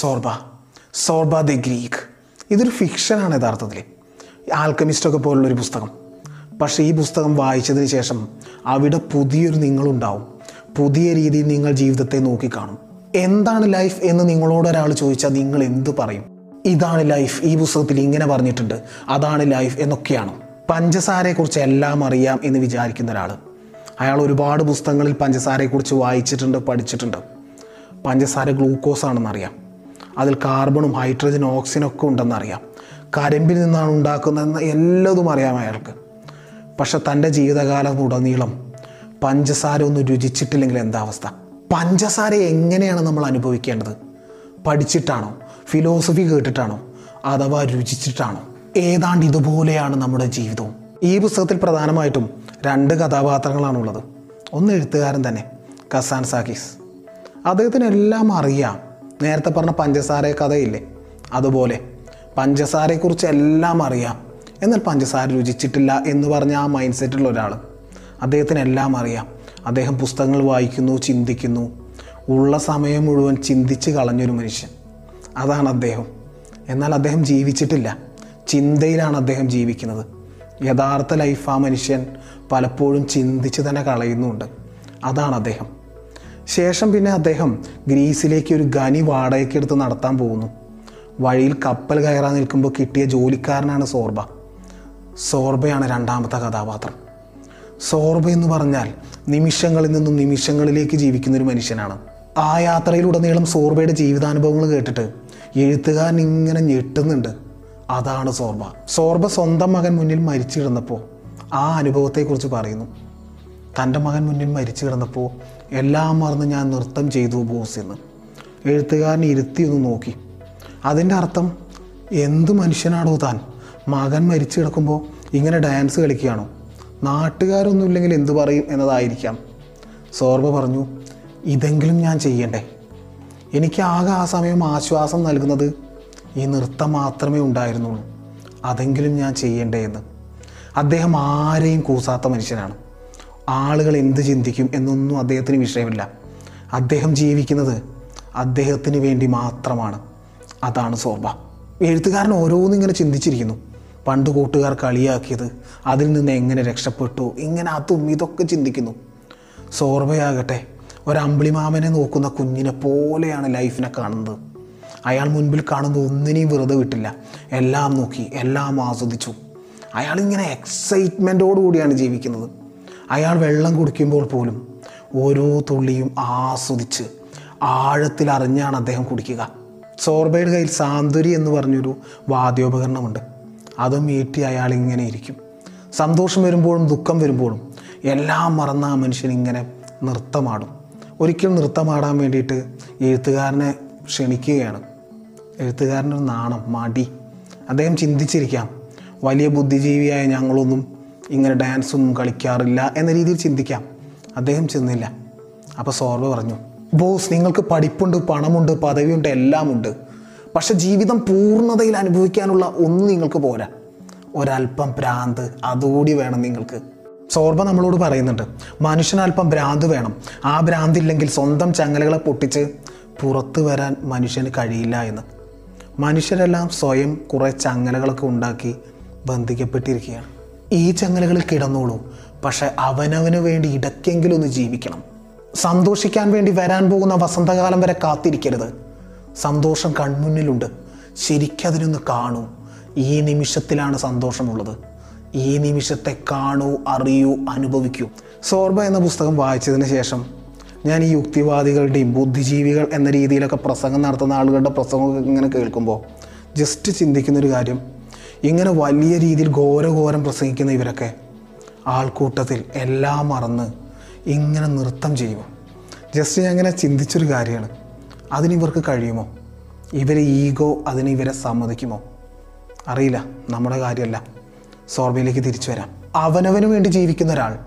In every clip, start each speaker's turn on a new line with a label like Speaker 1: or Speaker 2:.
Speaker 1: Zorba. Zorba the Greek. ഇതൊരു ഫിക്ഷനാണ് യഥാർത്ഥത്തിൽ ആൽക്കമിസ്റ്റൊക്കെ പോലുള്ളൊരു പുസ്തകം. പക്ഷേ ഈ പുസ്തകം വായിച്ചതിന് ശേഷം അവിടെ പുതിയൊരു നിങ്ങളുണ്ടാവും. പുതിയ രീതിയിൽ നിങ്ങൾ ജീവിതത്തെ നോക്കിക്കാണും എന്താണ് ലൈഫ് എന്ന് നിങ്ങളോട് ഒരാൾ ചോദിച്ചാൽ നിങ്ങൾ എന്ത് പറയും? ഇതാണ് ലൈഫ് ഈ പുസ്തകത്തിൽ ഇങ്ങനെ പറഞ്ഞിട്ടുണ്ട്. അതാണ് ലൈഫ് എന്നൊക്കെയാണ്. പഞ്ചസാരയെക്കുറിച്ച് എല്ലാം അറിയാം എന്ന് വിചാരിക്കുന്ന ഒരാൾ അയാൾ ഒരുപാട് പുസ്തകങ്ങളിൽ പഞ്ചസാരയെക്കുറിച്ച് വായിച്ചിട്ടുണ്ട് പഠിച്ചിട്ടുണ്ട്. പഞ്ചസാര ഗ്ലൂക്കോസ് ആണെന്നറിയാം അതിൽ കാർബണും ഹൈഡ്രജനും ഓക്സിജനും ഒക്കെ ഉണ്ടെന്നറിയാം. കരിമ്പിൽ നിന്നാണ് ഉണ്ടാക്കുന്നതെന്ന് എല്ലാതും അറിയാം അയാൾക്ക്. പക്ഷെ തന്റെ ജീവിതകാലം ഉടനീളം പഞ്ചസാര ഒന്നും രുചിച്ചിട്ടില്ലെങ്കിൽ എന്താ അവസ്ഥ? പഞ്ചസാര എങ്ങനെയാണ് നമ്മൾ അനുഭവിക്കേണ്ടത്? പഠിച്ചിട്ടാണോ? ഫിലോസഫി കേട്ടിട്ടാണോ? അഥവാ രുചിച്ചിട്ടാണോ? ഏതാണ്ട് ഇതുപോലെയാണ് നമ്മുടെ ജീവിതവും. ഈ പുസ്തകത്തിൽ പ്രധാനമായിട്ടും രണ്ട് കഥാപാത്രങ്ങളാണുള്ളത് ഒന്ന് എഴുത്തുകാരൻ തന്നെ കസാൻ സാഖീസ്. അദ്ദേഹത്തിന് എല്ലാം അറിയാം നേരത്തെ പറഞ്ഞ പഞ്ചസാര കഥയില്ലേ? അതുപോലെ പഞ്ചസാരയെക്കുറിച്ച് എല്ലാം അറിയാം. എന്നാൽ പഞ്ചസാര രുചിച്ചിട്ടില്ല എന്ന് പറഞ്ഞ ആ മൈൻഡ് സെറ്റുള്ള ഒരാൾ. അദ്ദേഹത്തിന് എല്ലാം അറിയാം. അദ്ദേഹം പുസ്തകങ്ങൾ വായിക്കുന്നു ചിന്തിക്കുന്നു. ഉള്ള സമയം മുഴുവൻ ചിന്തിച്ച് കളഞ്ഞൊരു മനുഷ്യൻ. അതാണ് അദ്ദേഹം. എന്നാൽ അദ്ദേഹം ജീവിച്ചിട്ടില്ല. ചിന്തയിലാണ് അദ്ദേഹം ജീവിക്കുന്നത്. യഥാർത്ഥ ലൈഫ് ആ മനുഷ്യൻ പലപ്പോഴും ചിന്തിച്ച് തന്നെ കളയുന്നുണ്ട്. അതാണ് അദ്ദേഹം. ശേഷം പിന്നെ അദ്ദേഹം ഗ്രീസിലേക്ക് ഒരു ഖനി വാടകയ്ക്കെടുത്ത് നടത്താൻ പോകുന്നു. വഴിയിൽ കപ്പൽ കയറാൻ നിൽക്കുമ്പോൾ കിട്ടിയ ജോലിക്കാരനാണ് സോർബ. സോർബയാണ് രണ്ടാമത്തെ കഥാപാത്രം. സോർബ എന്ന് പറഞ്ഞാൽ നിമിഷങ്ങളിൽ നിന്നും നിമിഷങ്ങളിലേക്ക് ജീവിക്കുന്ന ഒരു മനുഷ്യനാണ്. ആ യാത്രയിലുടനീളം സോർബയുടെ ജീവിതാനുഭവങ്ങൾ കേട്ടിട്ട് എഴുത്തുകാരൻ ഇങ്ങനെ ഞെട്ടുന്നുണ്ട്. അതാണ് സോർബ. സോർബ സ്വന്തം മകൻ മുന്നിൽ മരിച്ചിരുന്നപ്പോൾ ആ അനുഭവത്തെക്കുറിച്ച് പറയുന്നു. തന്റെ മകൻ മുന്നിൽ മരിച്ചു കിടന്നപ്പോൾ എല്ലാം മറന്ന് ഞാൻ നൃത്തം ചെയ്തു ബോസ് എന്ന്. എഴുത്തുകാരൻ ഇരുത്തി ഒന്ന് നോക്കി. അതിന്റെ അർത്ഥം എന്ത് മനുഷ്യനാണോ താൻ? മകൻ മരിച്ചു കിടക്കുമ്പോൾ ഇങ്ങനെ ഡാൻസ് കളിക്കുകയാണോ? നാട്ടുകാരൊന്നും ഇല്ലെങ്കിൽ എന്തു പറയും എന്നതായിരിക്കാം. സോർബ പറഞ്ഞു ഇതെങ്കിലും ഞാൻ ചെയ്യണ്ടേ? എനിക്ക് ആകെ ആ സമയം ആശ്വാസം നൽകുന്നത് ഈ നൃത്തം മാത്രമേ ഉണ്ടായിരുന്നുള്ളൂ. അതെങ്കിലും ഞാൻ ചെയ്യണ്ടേ എന്ന്. അദ്ദേഹം ആരെയും കൂസാത്ത മനുഷ്യനാണ്. ആളുകൾ എന്ത് ചിന്തിക്കും എന്നൊന്നും അദ്ദേഹത്തിന് വിഷയമില്ല. അദ്ദേഹം ജീവിക്കുന്നത് അദ്ദേഹത്തിന് വേണ്ടി മാത്രമാണ്. അതാണ് സോർബ. എഴുത്തുകാരൻ ഓരോന്നിങ്ങനെ ചിന്തിച്ചിരിക്കുന്നു. പണ്ട് കൂട്ടുകാർ കളിയാക്കിയത് അതിൽ നിന്ന് എങ്ങനെ രക്ഷപ്പെട്ടു ഇങ്ങനെ അതും ഇതൊക്കെ ചിന്തിക്കുന്നു. സോർബയാകട്ടെ ഒരമ്പിളിമാമനെ നോക്കുന്ന കുഞ്ഞിനെ പോലെയാണ് ലൈഫിനെ കാണുന്നത്. അയാൾ മുൻപിൽ കാണുന്ന ഒന്നിനെയും വെറുതെ വിട്ടില്ല. എല്ലാം നോക്കി എല്ലാം ആസ്വദിച്ചു. അയാളിങ്ങനെ എക്സൈറ്റ്മെന്റോടു കൂടിയാണ് ജീവിക്കുന്നത്. അയാൾ വെള്ളം കുടിക്കുമ്പോൾ പോലും ഓരോ തുള്ളിയും ആസ്വദിച്ച് ആഴത്തിൽ അറിഞ്ഞാണ് അദ്ദേഹം കുടിക്കുക. സോർബയുടെ കയ്യിൽ സാന്ത്വരി എന്ന് പറഞ്ഞൊരു വാദ്യോപകരണമുണ്ട്. അതും ഏറ്റി അയാൾ ഇങ്ങനെ ഇരിക്കും. സന്തോഷം വരുമ്പോഴും ദുഃഖം വരുമ്പോഴും എല്ലാം മറന്ന ആ മനുഷ്യൻ ഇങ്ങനെ നൃത്തമാടും. ഒരിക്കൽ നൃത്തമാടാൻ വേണ്ടിയിട്ട് എഴുത്തുകാരനെ ക്ഷണിക്കുകയാണ്. എഴുത്തുകാരന്റെ നാണം മടി. അദ്ദേഹം ചിന്തിച്ചിരിക്കാം വലിയ ബുദ്ധിജീവിയായ ഞങ്ങളൊന്നും ഇങ്ങനെ ഡാൻസ് ഒന്നും കളിക്കാറില്ല എന്ന രീതിയിൽ ചിന്തിക്കാം. അദ്ദേഹം ചെന്നില്ല. അപ്പോൾ സോർവ് പറഞ്ഞു ബോസ് നിങ്ങൾക്ക് പഠിപ്പുണ്ട് പണമുണ്ട് പദവിയുണ്ട് എല്ലാം ഉണ്ട് പക്ഷെ ജീവിതം പൂർണതയിൽ അനുഭവിക്കാനുള്ള ഒന്നും നിങ്ങൾക്ക് പോരാ. ഒരല്പം ഭ്രാന്ത് അതുകൂടി വേണം നിങ്ങൾക്ക്. സോർബ നമ്മളോട് പറയുന്നുണ്ട് മനുഷ്യന് അല്പം ഭ്രാന്ത് വേണം. ആ ഭ്രാന്ത് ഇല്ലെങ്കിൽ സ്വന്തം ചങ്ങലകളെ പൊട്ടിച്ച് പുറത്തു വരാൻ മനുഷ്യന് കഴിയില്ല എന്ന്. മനുഷ്യരെല്ലാം സ്വയം കുറേ ചങ്ങലകളൊക്കെ ഉണ്ടാക്കി ബന്ധിക്കപ്പെട്ടിരിക്കുകയാണ്. ഈ ചങ്ങലകളിൽ കിടന്നോളൂ. പക്ഷെ അവനവന് വേണ്ടി ഇടയ്ക്കെങ്കിലും ഒന്ന് ജീവിക്കണം. സന്തോഷിക്കാൻ വേണ്ടി വരാൻ പോകുന്ന വസന്തകാലം വരെ കാത്തിരിക്കരുത്. സന്തോഷം കൺമുന്നിലുണ്ട്. ശരിക്കതിനൊന്ന് കാണൂ. ഈ നിമിഷത്തിലാണ് സന്തോഷമുള്ളത്. ഈ നിമിഷത്തെ കാണൂ അറിയൂ അനുഭവിക്കൂ. സോർബ എന്ന പുസ്തകം വായിച്ചതിന് ശേഷം ഞാൻ ഈ യുക്തിവാദികളുടെയും ബുദ്ധിജീവികൾ എന്ന രീതിയിലൊക്കെ പ്രസംഗം നടത്തുന്ന ആളുകളുടെ പ്രസംഗമൊക്കെ ഇങ്ങനെ കേൾക്കുമ്പോൾ ജസ്റ്റ് ചിന്തിക്കുന്നൊരു കാര്യം ഇങ്ങനെ വലിയ രീതിയിൽ ഘോരഘോരം പ്രസംഗിക്കുന്ന ഇവരൊക്കെ ആൾക്കൂട്ടത്തിൽ എല്ലാം മറന്ന് ഇങ്ങനെ നൃത്തം ചെയ്യുമോ? ജസ്റ്റ് ഞാൻ ഇങ്ങനെ ചിന്തിച്ചൊരു കാര്യമാണ്. അതിന് ഇവർക്ക് കഴിയുമോ? ഇവരെ ഈഗോ അതിന് ഇവരെ സമ്മതിക്കുമോ? അറിയില്ല. നമ്മുടെ കാര്യമല്ല. സോർബയിലേക്ക് തിരിച്ചു വരാം. അവനവന് വേണ്ടി ജീവിക്കുന്ന ഒരാൾ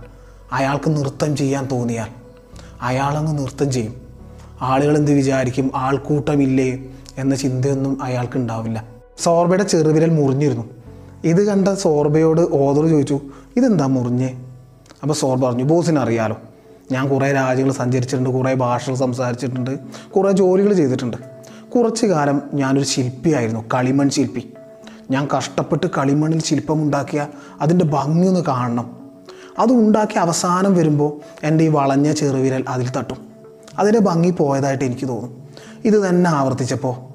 Speaker 1: അയാൾക്ക് നൃത്തം ചെയ്യാൻ തോന്നിയാൽ അയാളങ്ങ് നൃത്തം ചെയ്യും. ആളുകൾ എന്ത് വിചാരിക്കും? ആൾക്കൂട്ടമില്ലേ എന്ന ചിന്തയൊന്നും അയാൾക്ക് ഉണ്ടാവില്ല. സോർബയുടെ ചെറുവിരൽ മുറിഞ്ഞിരുന്നു. ഇത് കണ്ട സോർബയോട് ഓദർ ചോദിച്ചു ഇതെന്താ മുറിഞ്ഞേ? അപ്പോൾ സോർബ പറഞ്ഞു ബോസിന് അറിയാലോ. ഞാൻ കുറേ രാജ്യങ്ങൾ സഞ്ചരിച്ചിട്ടുണ്ട് കുറേ ഭാഷകൾ സംസാരിച്ചിട്ടുണ്ട് കുറേ ജോലികൾ ചെയ്തിട്ടുണ്ട്. കുറച്ച് കാലം ഞാനൊരു ശില്പിയായിരുന്നു കളിമൺ ശില്പി. ഞാൻ കഷ്ടപ്പെട്ട് കളിമണ്ണിൽ ശില്പമുണ്ടാക്കിയ അതിന്റെ ഭംഗി ഒന്ന് കാണണം. അത് ഉണ്ടാക്കി അവസാനം വരുമ്പോൾ എന്റെ ഈ വളഞ്ഞ ചെറുവിരൽ അതിൽ തട്ടും. അതിന്റെ ഭംഗി പോയതായിട്ട് എനിക്ക് തോന്നും. ഇത് തന്നെ ആവർത്തിച്ചപ്പോൾ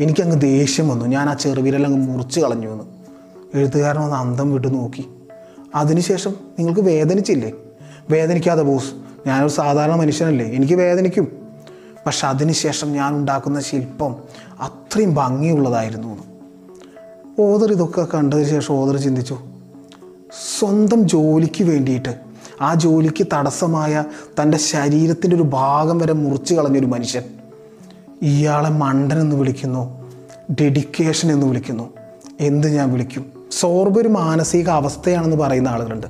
Speaker 1: എനിക്കങ്ങ് ദേഷ്യം വന്നു. ഞാൻ ആ ചെറുവിരലങ്ങ് മുറിച്ച് കളഞ്ഞു എന്ന്. എഴുത്തുകാരൻ ഒന്ന് അന്തം വിട്ട് നോക്കി. അതിനുശേഷം നിങ്ങൾക്ക് വേദനിച്ചില്ലേ? വേദനിക്കാതെ ബോസ് ഞാനൊരു സാധാരണ മനുഷ്യനല്ലേ? എനിക്ക് വേദനിക്കും. പക്ഷെ അതിനുശേഷം ഞാൻ ഉണ്ടാക്കുന്ന ശില്പം അത്രയും ഭംഗിയുള്ളതായിരുന്നു എന്ന്. ഓദർ ഇതൊക്കെ കണ്ടതിന് ശേഷം ഓദർ ചിന്തിച്ചു സ്വന്തം ജോലിക്ക് വേണ്ടിയിട്ട് ആ ജോലിക്ക് തടസ്സമായ തന്റെ ശരീരത്തിന്റെ ഒരു ഭാഗം വരെ മുറിച്ച് കളഞ്ഞൊരു മനുഷ്യൻ. ഇയാളെ മണ്ടൻ എന്ന് വിളിക്കുന്നു ഡെഡിക്കേഷൻ എന്ന് വിളിക്കുന്നു. എന്ത് ഞാൻ വിളിക്കും? സോർബ് ഒരു മാനസിക അവസ്ഥയാണെന്ന് പറയുന്ന ആളുകളുണ്ട്.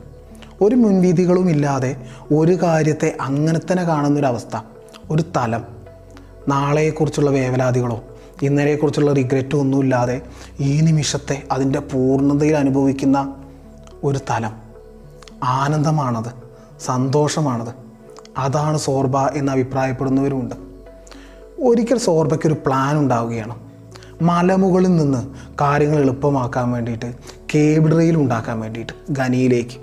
Speaker 1: ഒരു മുൻവിധികളും ഇല്ലാതെ ഒരു കാര്യത്തെ അങ്ങനെ തന്നെ കാണുന്നൊരവസ്ഥ ഒരു തലം. നാളെക്കുറിച്ചുള്ള വേവലാതികളോ ഇന്നലെക്കുറിച്ചുള്ള റിഗ്രറ്റോ ഒന്നുമില്ലാതെ ഈ നിമിഷത്തെ അതിന്റെ പൂർണതയിൽ അനുഭവിക്കുന്ന ഒരു തലം. ആനന്ദമാണത് സന്തോഷമാണത്. അതാണ് സോർബ എന്ന് അഭിപ്രായപ്പെടുന്നവരുമുണ്ട്. ഒരിക്കൽ സോർബയ്ക്ക് ഒരു പ്ലാൻ ഉണ്ടാവുകയാണ്. മലമുകളിൽ നിന്ന് കാര്യങ്ങൾ എളുപ്പമാക്കാൻ വേണ്ടിയിട്ട് കേബിൾ റെയിൽ ഉണ്ടാക്കാൻ വേണ്ടിയിട്ട് ഖനിയിലേക്ക്.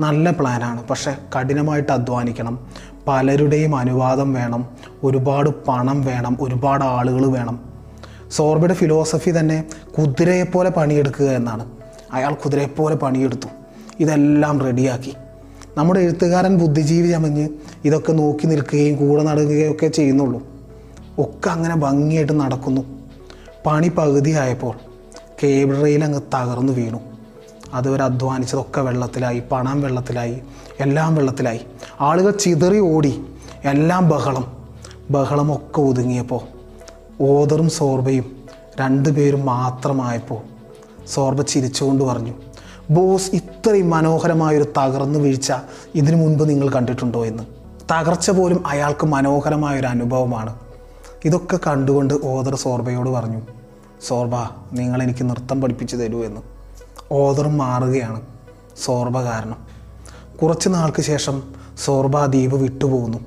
Speaker 1: നല്ല പ്ലാനാണ് പക്ഷേ കഠിനമായിട്ട് അധ്വാനിക്കണം. പലരുടെയും അനുവാദം വേണം. ഒരുപാട് പണം വേണം. ഒരുപാട് ആളുകൾ വേണം. സോർബയുടെ ഫിലോസഫി തന്നെ കുതിരയെപ്പോലെ പണിയെടുക്കുക എന്നാണ്. അയാൾ കുതിരയെപ്പോലെ പണിയെടുത്തു. ഇതെല്ലാം റെഡിയാക്കി നമ്മുടെ എഴുത്തുകാരൻ ബുദ്ധിജീവി ചമഞ്ഞ് ഇതൊക്കെ നോക്കി നിൽക്കുകയും കൂടെ നടക്കുകയും ഒക്കെ ചെയ്യുന്നുള്ളൂ. ഒക്കെ അങ്ങനെ ഭംഗിയായിട്ട് നടക്കുന്നു. പണി പകുതിയായപ്പോൾ കേബിൾ റെയിൽ അങ്ങ് തകർന്നു വീണു. അതുവരെ അധ്വാനിച്ചതൊക്കെ വെള്ളത്തിലായി പണം വെള്ളത്തിലായി എല്ലാം വെള്ളത്തിലായി. ആളുകൾ ചിതറി ഓടി എല്ലാം ബഹളം. ബഹളമൊക്കെ ഒതുങ്ങിയപ്പോൾ ഓദറും സോർബയും രണ്ടുപേരും മാത്രമായപ്പോൾ സോർബ ചിരിച്ചുകൊണ്ട് പറഞ്ഞു ബോസ് ഇത്രയും മനോഹരമായൊരു തകർന്നു വീഴ്ച ഇതിനു മുൻപ് നിങ്ങൾ കണ്ടിട്ടുണ്ടോ എന്ന്? തകർച്ച പോലും അയാൾക്ക് മനോഹരമായൊരു അനുഭവമാണ്. ഇതൊക്കെ കണ്ടുകൊണ്ട് ഓദർ സോർബയോട് പറഞ്ഞു സോർബ നിങ്ങൾ എനിക്ക് നൃത്തം പഠിപ്പിച്ചു തരൂ എന്ന്. ഓദർ മാറുകയാണ് സോർബ കാരണം. കുറച്ച് നാൾക്ക് ശേഷം സോർബ ദ്വീപ് വിട്ടുപോകുന്നു.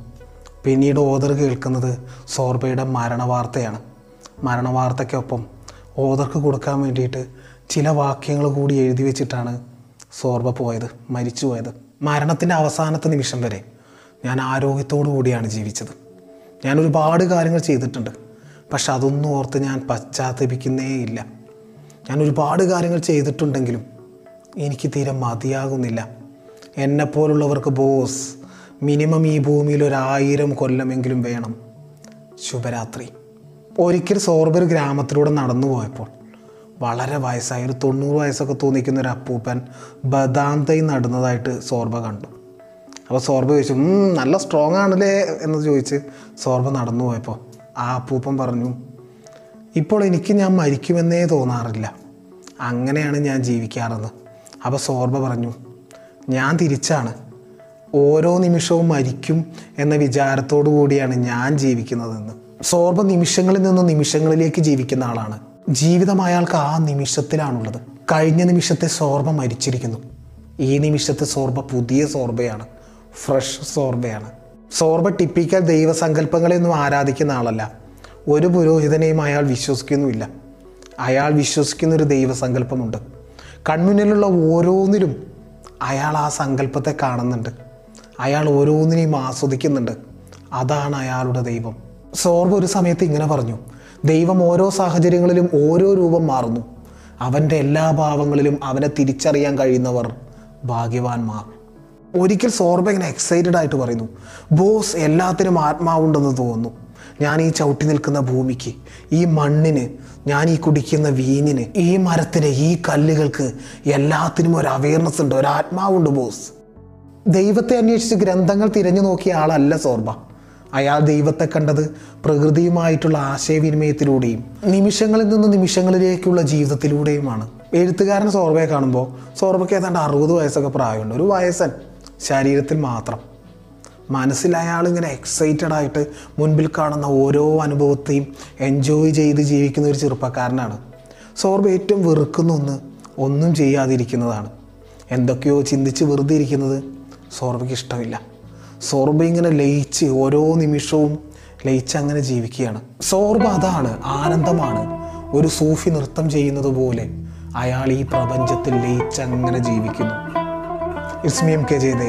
Speaker 1: പിന്നീട് ഓദർ കേൾക്കുന്നത് സോർബയുടെ മരണവാർത്തയാണ്. മരണവാർത്തയ്ക്കൊപ്പം ഓദർക്ക് കൊടുക്കാൻ വേണ്ടിയിട്ട് ചില വാക്യങ്ങൾ കൂടി എഴുതി വെച്ചിട്ടാണ് സോർബ പോയത് മരിച്ചു പോയത് മരണത്തിന്റെ അവസാനത്തെ നിമിഷം വരെ ഞാൻ ആരോഗ്യത്തോടു കൂടിയാണ് ജീവിച്ചത്. ഞാൻ ഒരുപാട് കാര്യങ്ങൾ ചെയ്തിട്ടുണ്ട്. പക്ഷെ അതൊന്നും ഓർത്ത് ഞാൻ പശ്ചാത്തപിക്കുന്നേ ഇല്ല. ഞാൻ ഒരുപാട് കാര്യങ്ങൾ ചെയ്തിട്ടുണ്ടെങ്കിലും എനിക്ക് തീരെ മതിയാകുന്നില്ല. എന്നെപ്പോലുള്ളവർക്ക് ബോസ് മിനിമം ഈ ഭൂമിയിൽ ഒരായിരം കൊല്ലമെങ്കിലും വേണം. ശുഭരാത്രി. ഒരിക്കൽ സോർബർ ഗ്രാമത്തിലൂടെ നടന്നു പോയപ്പോൾ വളരെ വയസ്സായ ഒരു തൊണ്ണൂറ് വയസ്സൊക്കെ തോന്നിക്കുന്ന ഒരു അപ്പൂപ്പൻ ബദാം തൈ നടുന്നതായിട്ട് സോർബ കണ്ടു. അപ്പോൾ സോർബ ചോദിച്ചു നല്ല സ്ട്രോങ് ആണല്ലേ? എന്ന് ചോദിച്ച് സോർബ നടന്നു പോയപ്പോൾ ആ അപ്പൂപ്പൻ പറഞ്ഞു ഇപ്പോൾ എനിക്ക് ഞാൻ മരിക്കുമെന്നേ തോന്നാറില്ല. അങ്ങനെയാണ് ഞാൻ ജീവിക്കാറെന്ന് അപ്പോൾ സോർബ പറഞ്ഞു ഞാൻ തിരിച്ചാണ്. ഓരോ നിമിഷവും മരിക്കും എന്ന വിചാരത്തോടു കൂടിയാണ് ഞാൻ ജീവിക്കുന്നതെന്ന്. സോർബ നിമിഷങ്ങളിൽ നിന്ന് നിമിഷങ്ങളിലേക്ക് ജീവിക്കുന്ന ആളാണ്. ജീവിതം അയാൾക്ക് ആ നിമിഷത്തിലാണുള്ളത്. കഴിഞ്ഞ നിമിഷത്തെ സോർബ മരിച്ചിരിക്കുന്നു. ഈ നിമിഷത്തെ സോർബ പുതിയ സോർബയാണ്. ഫ്രഷ് സോർബയാണ്. സോർബ ടിപ്പിക്കൽ ദൈവസങ്കല്പങ്ങളെയൊന്നും ആരാധിക്കുന്ന ആളല്ല. ഒരു പുരോഹിതനെയും അയാൾ വിശ്വസിക്കുന്നുമില്ല. അയാൾ വിശ്വസിക്കുന്നൊരു ദൈവസങ്കല്പമുണ്ട്. കൺമുന്നിലുള്ള ഓരോന്നിലും അയാൾ ആ സങ്കല്പത്തെ കാണുന്നുണ്ട്. അയാൾ ഓരോന്നിനെയും ആസ്വദിക്കുന്നുണ്ട്. അതാണ് അയാളുടെ ദൈവം. സോർബ് ഒരു സമയത്ത് ഇങ്ങനെ പറഞ്ഞു ദൈവം ഓരോ സാഹചര്യങ്ങളിലും ഓരോ രൂപം മാറുന്നു. അവന്റെ എല്ലാ ഭാവങ്ങളിലും അവനെ തിരിച്ചറിയാൻ കഴിയുന്നവർ ഭാഗ്യവാന്മാർ. ഒരിക്കൽ സോർബ ഇങ്ങനെ എക്സൈറ്റഡ് ആയിട്ട് പറയുന്നു ബോസ് എല്ലാത്തിനും ആത്മാവുണ്ടെന്ന് തോന്നുന്നു. ഞാൻ ഈ ചവിട്ടി നിൽക്കുന്ന ഭൂമിക്ക് ഈ മണ്ണിന് ഞാൻ ഈ കുടിക്കുന്ന വീഞ്ഞിന് ഈ മരത്തിന് ഈ കല്ലുകൾക്ക് എല്ലാത്തിനും ഒരു അവയർനെസ് ഉണ്ട് ഒരു ആത്മാവുണ്ട് ബോസ്. ദൈവത്തെ അന്വേഷിച്ച് ഗ്രന്ഥങ്ങൾ തിരഞ്ഞു നോക്കിയ ആളല്ല സോർബ. അയാൾ ദൈവത്തെ കണ്ടത് പ്രകൃതിയുമായിട്ടുള്ള ആശയവിനിമയത്തിലൂടെയും നിമിഷങ്ങളിൽ നിന്ന് നിമിഷങ്ങളിലേക്കുള്ള ജീവിതത്തിലൂടെയുമാണ്. എഴുത്തുകാരൻ സോർബയെ കാണുമ്പോൾ സോർബയ്ക്ക് ഏതാണ്ട് അറുപത് വയസ്സൊക്കെ പ്രായമുണ്ട് ഒരു വയസ്സൻ. ശരീരത്തിൽ മാത്രം. മനസ്സിൽ ഇങ്ങനെ എക്സൈറ്റഡ് ആയിട്ട് മുൻപിൽ കാണുന്ന ഓരോ അനുഭവത്തെയും എൻജോയ് ചെയ്ത് ജീവിക്കുന്ന ഒരു ചെറുപ്പക്കാരനാണ്. സോർബ് ഏറ്റവും വെറുക്കുന്ന ഒന്ന് ഒന്നും ചെയ്യാതിരിക്കുന്നതാണ്. എന്തൊക്കെയോ ചിന്തിച്ച് വെറുതെ ഇരിക്കുന്നത് സോർബയ്ക്ക് ഇഷ്ടമില്ല. സോർബ ഇങ്ങനെ ലയിച്ച് ഓരോ നിമിഷവും ലയിച്ച് അങ്ങനെ ജീവിക്കുകയാണ്. സോർബ അതാണ് ആനന്ദമാണ്. ഒരു സൂഫി നൃത്തം ചെയ്യുന്നത് പോലെ അയാൾ ഈ പ്രപഞ്ചത്തിൽ ലയിച്ച് അങ്ങനെ ജീവിക്കുന്നു. It's K Jayadev